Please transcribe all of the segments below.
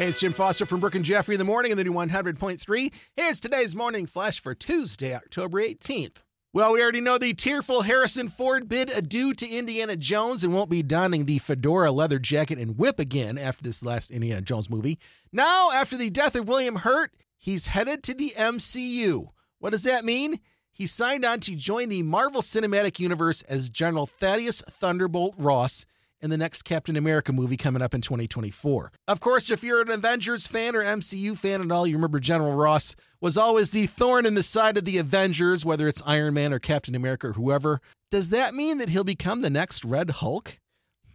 Hey, it's Jim Foster from Brooke and Jeffrey in the morning in the new 100.3. Here's today's morning flash for Tuesday, October 18th. Well, we already know the tearful Harrison Ford bid adieu to Indiana Jones and won't be donning the fedora, leather jacket, and whip again after this last Indiana Jones movie. Now, after the death of William Hurt, he's headed to the MCU. What does that mean? He signed on to join the Marvel Cinematic Universe as General Thaddeus Thunderbolt Ross in the next Captain America movie coming up in 2024. Of course, if you're an Avengers fan or MCU fan at all, you remember General Ross was always the thorn in the side of the Avengers, whether it's Iron Man or Captain America or whoever. Does that mean that he'll become the next Red Hulk?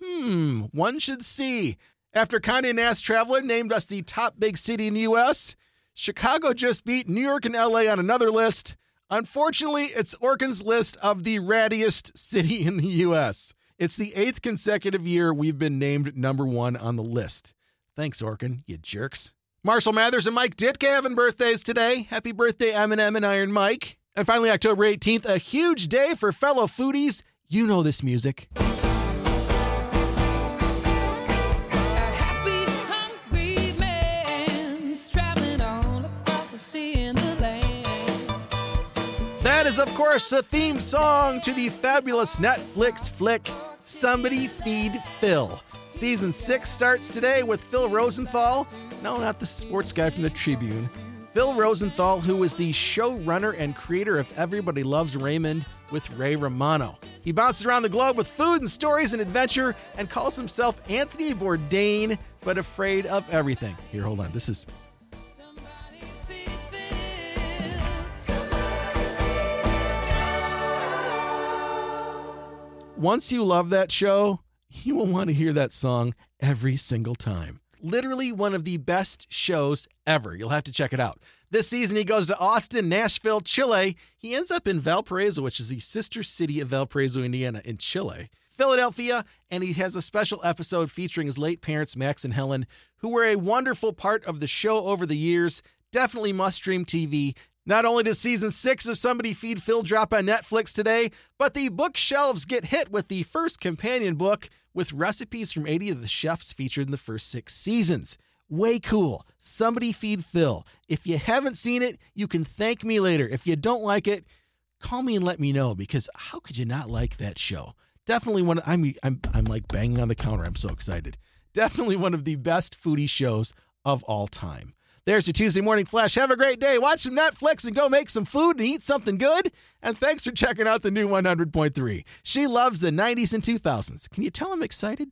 Hmm, one should see. After Conde Nast Traveler named us the top big city in the US, Chicago just beat New York and LA on another list. Unfortunately, it's Orkin's list of the rattiest city in the US. It's the eighth consecutive year we've been named number one on the list. Thanks, Orkin, you jerks. Marshall Mathers and Mike Ditka having birthdays today. Happy birthday, Eminem and Iron Mike. And finally, October 18th, a huge day for fellow foodies. You know this music. That is, of course, the theme song to the fabulous Netflix flick Somebody Feed Phil. Season 6 starts today with Phil Rosenthal. No, not the sports guy from the Tribune. Phil Rosenthal, who is the showrunner and creator of Everybody Loves Raymond with Ray Romano. He bounces around the globe with food and stories and adventure and calls himself Anthony Bourdain, but afraid of everything. Here, hold on. This is Once you love that show, you will want to hear that song every single time. Literally one of the best shows ever. You'll have to check it out. This season, he goes to Austin, Nashville, Chile. He ends up in Valparaiso, which is the sister city of Valparaiso, Indiana, in Chile. Philadelphia, and he has a special episode featuring his late parents, Max and Helen, who were a wonderful part of the show over the years. Definitely must stream TV. Not only does season six of Somebody Feed Phil drop on Netflix today, but the bookshelves get hit with the first companion book with recipes from 80 of the chefs featured in the first six seasons. Way cool. Somebody Feed Phil. If you haven't seen it, you can thank me later. If you don't like it, call me and let me know because how could you not like that show? Definitely one. I'm I'm I'm like banging on the counter. I'm so excited. Definitely one of the best foodie shows of all time. There's your Tuesday morning flash. Have a great day. Watch some Netflix and go make some food and eat something good. And thanks for checking out the new 100.3. She loves the 90s and 2000s. Can you tell I'm excited?